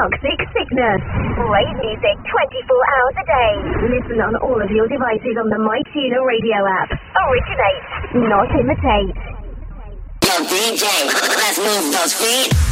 toxic sickness. Great music 24 hours a day. Listen on all of your devices on the MyTuner radio app. Originate, not imitate. Yo, DJ, let's move those feet.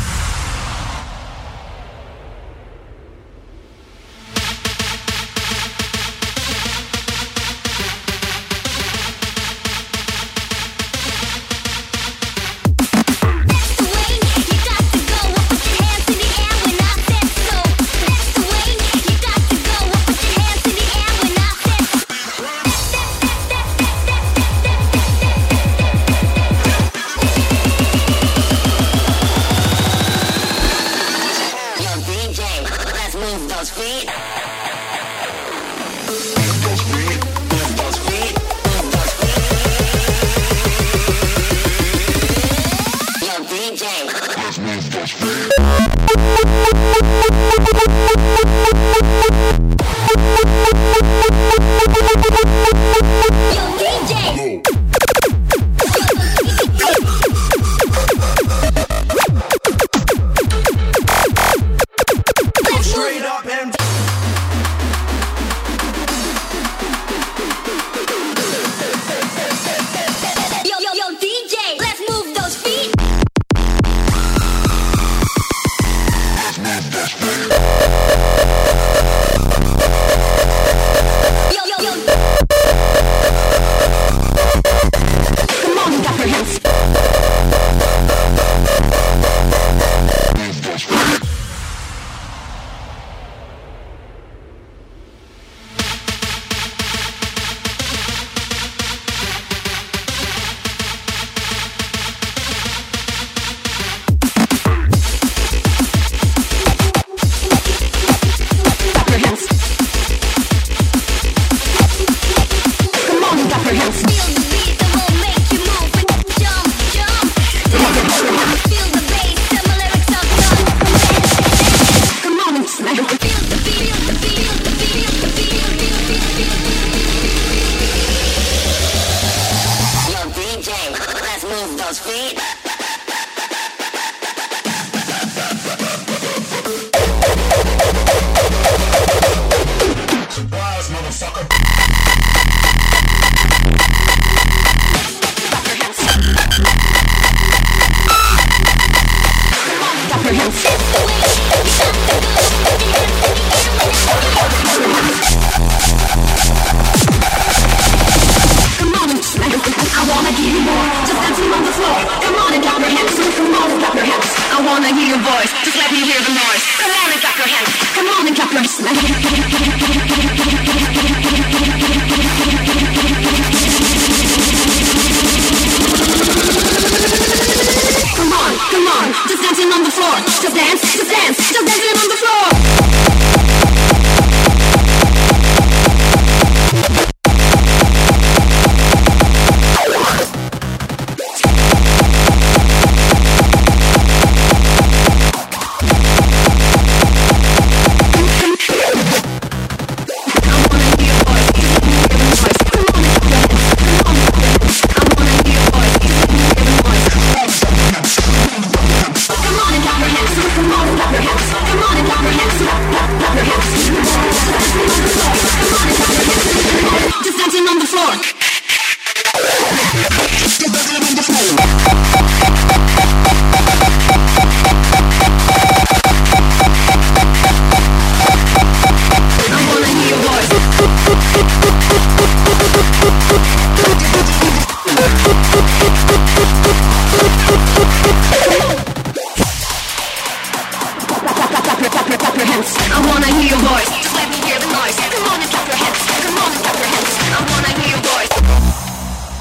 just dance, just dance, just dancing on the floor.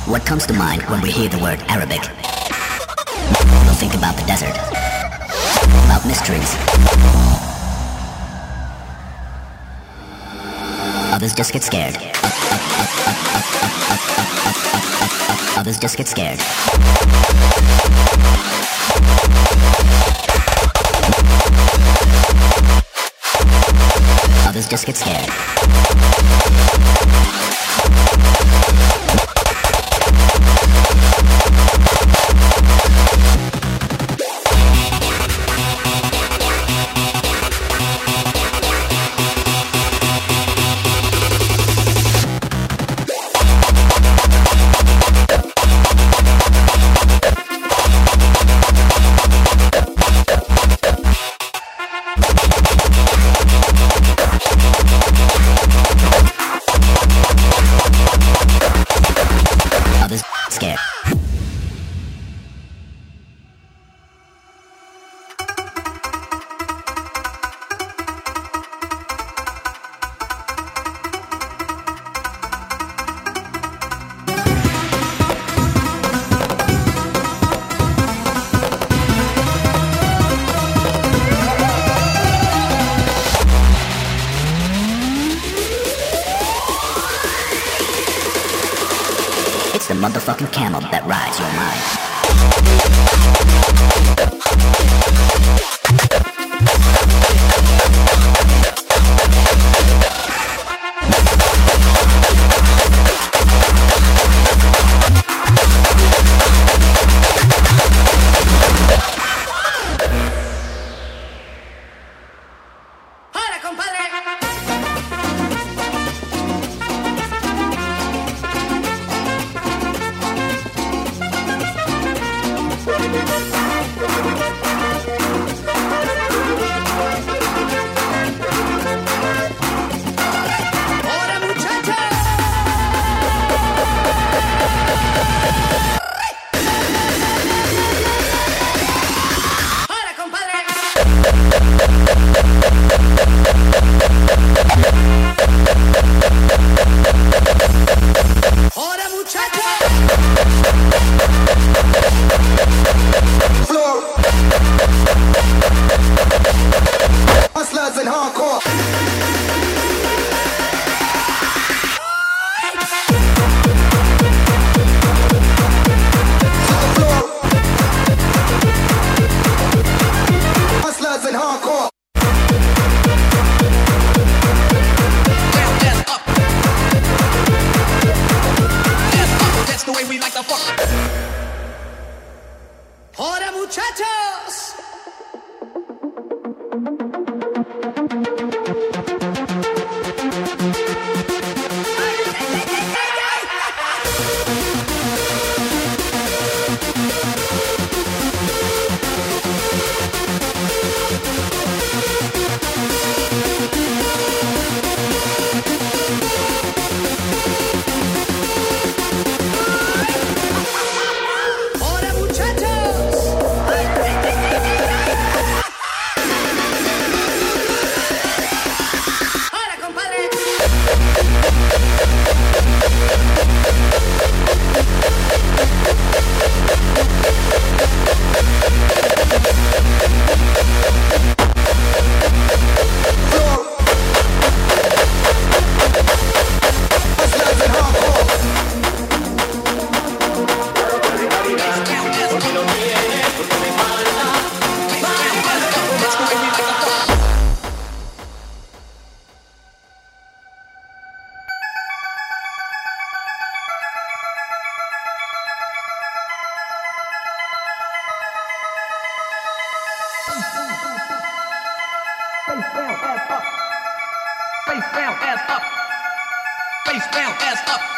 What comes to mind when we hear the word Arabic? We'll think about the desert, about mysteries. Others just get scared. Others just get scared. Others just get scared. Biscuit. down, ass up. Face down, ass up.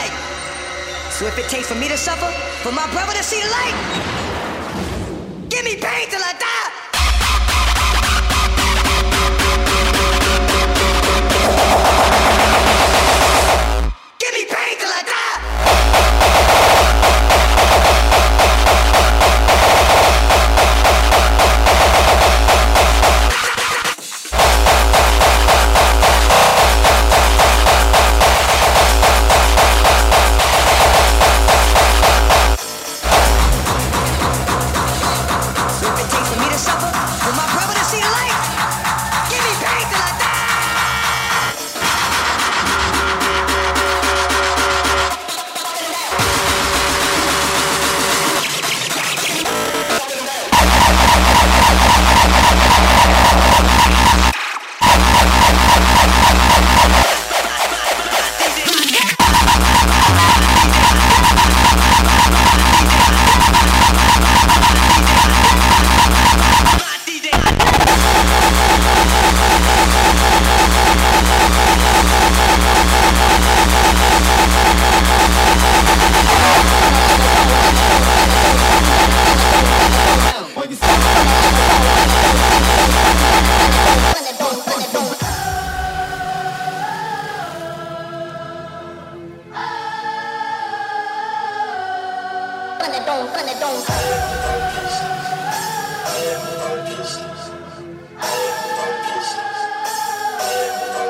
light. So if it takes for me to suffer, for my brother to see the light, give me pain till I die.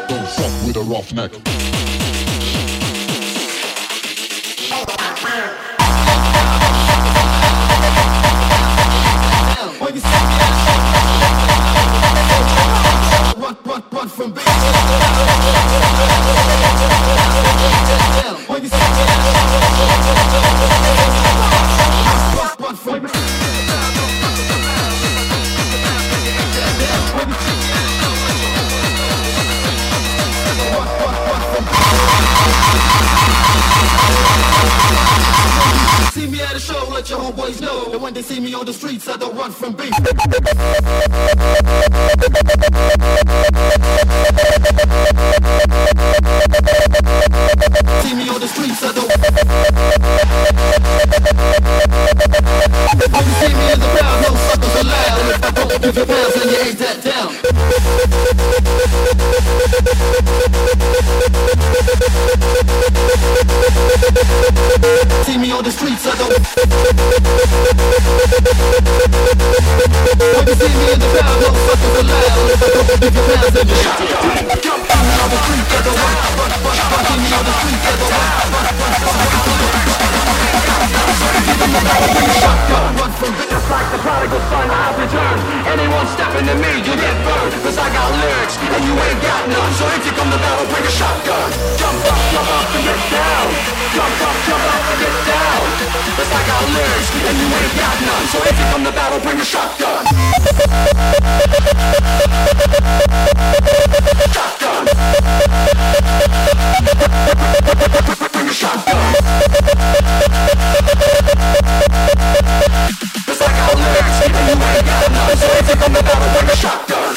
Don't fuck with a roughneck. When show, let know that when they see me on the streets, I don't run from beef. See me on the streets, I don't. When you see me in the crowd, no suckers allowed. And if you pounds, then you ain't that down. See me on the streets, I don't. When you see me in the crowd, suckers allowed. And if I don't give you pounds, then you ain't that down. Jump me on the streets, run, run. See me on the streets, I don't. Run, run, from Just like the prodigal son, I've returned. Anyone stepping to me, you get burned. Cause I got lyrics, and you ain't got none. So if you come to battle, bring a shotgun. Jump up, jump up got lyrics, and you ain't got none. So if you come to battle, bring a shotgun. Shotgun. Bring a shotgun. Cause I got lyrics, and you ain't got none. So if you come to battle, bring a shotgun.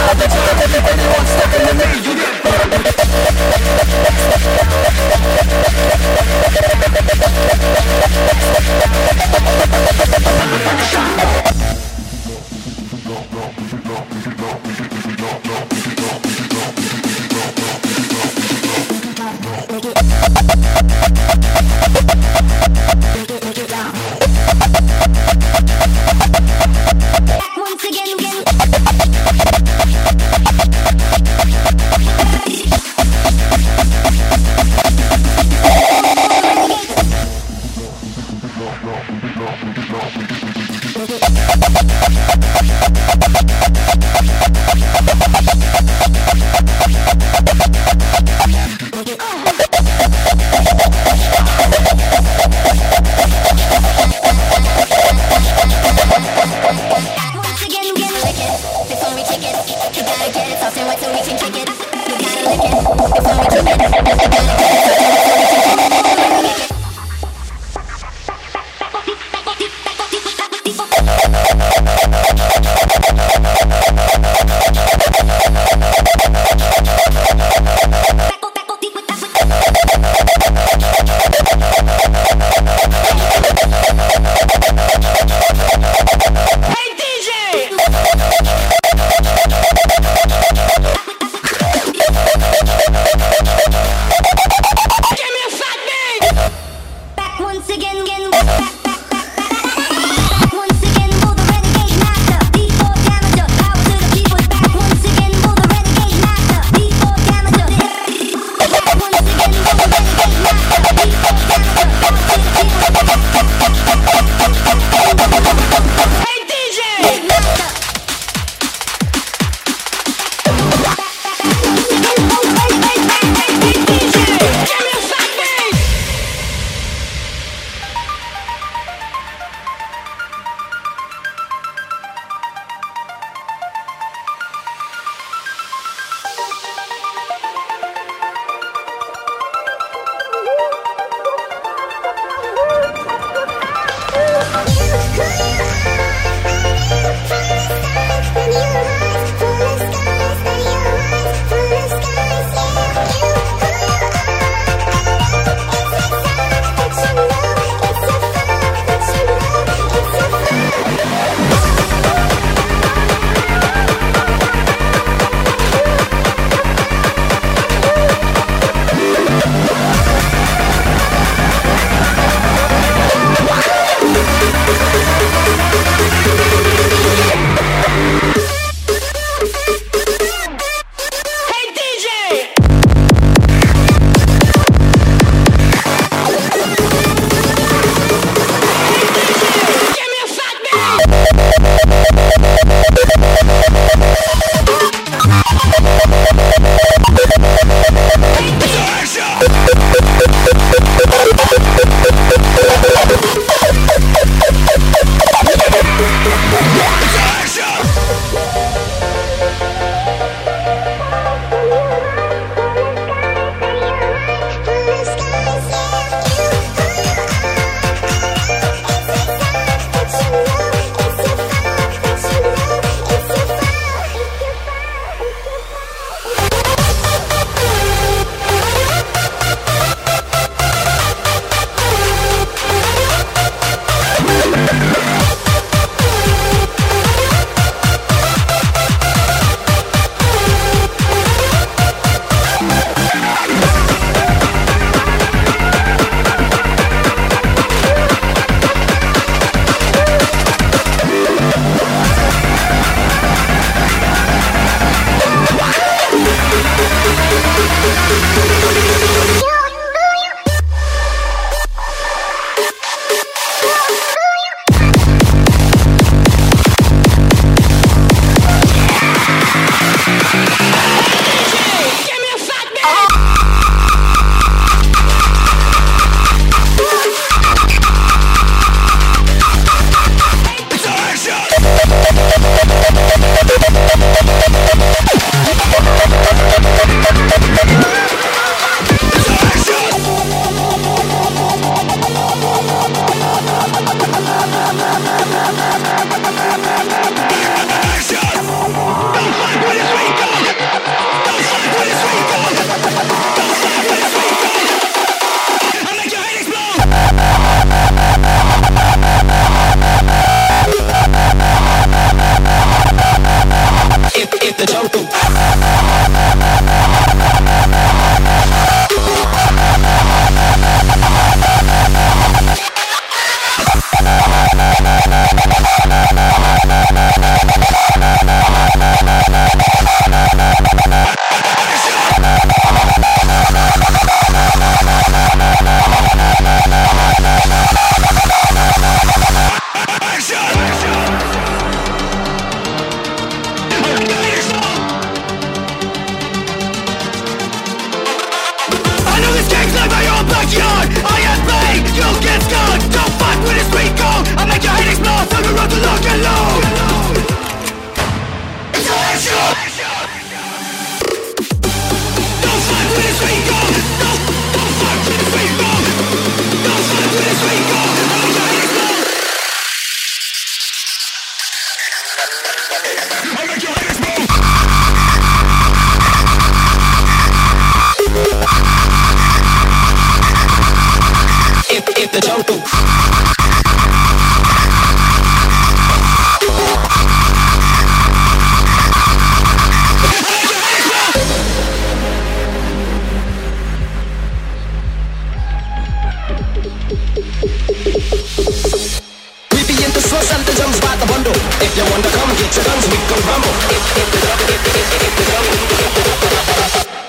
rumble.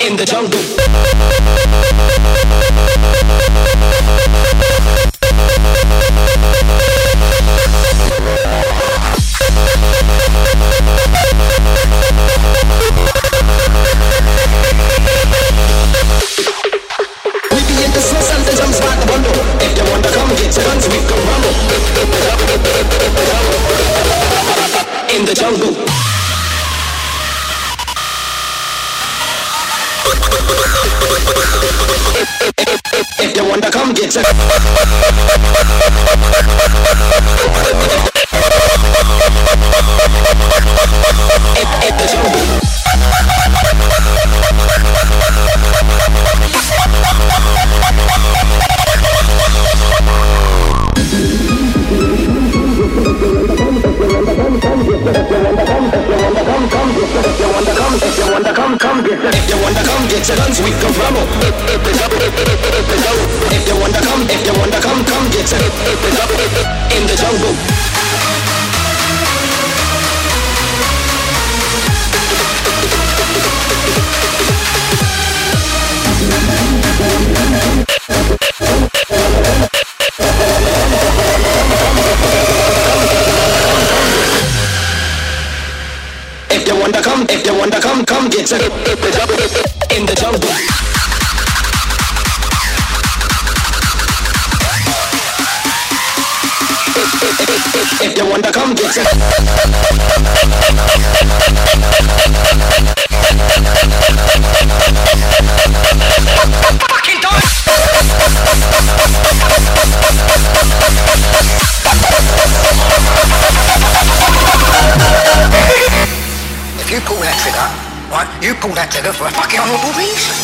In the jungle. Porque eu não duvido isso.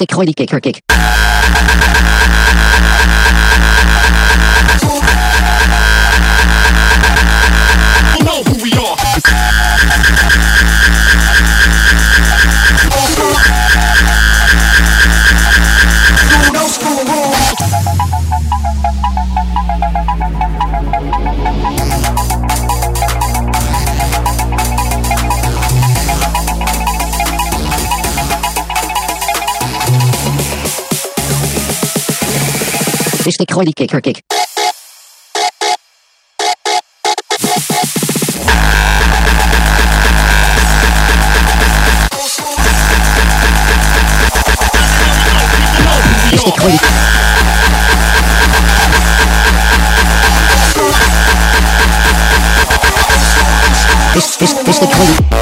Stick Holy Kicker Kick. Fish stick, holy kick, her kick. Fish fish stick,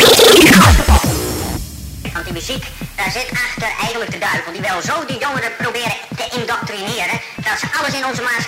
Yeah. Want die muziek, daar zit achter eigenlijk de duivel. Die wil zo die jongeren proberen te indoctrineren. Dat ze alles in onze maatschappij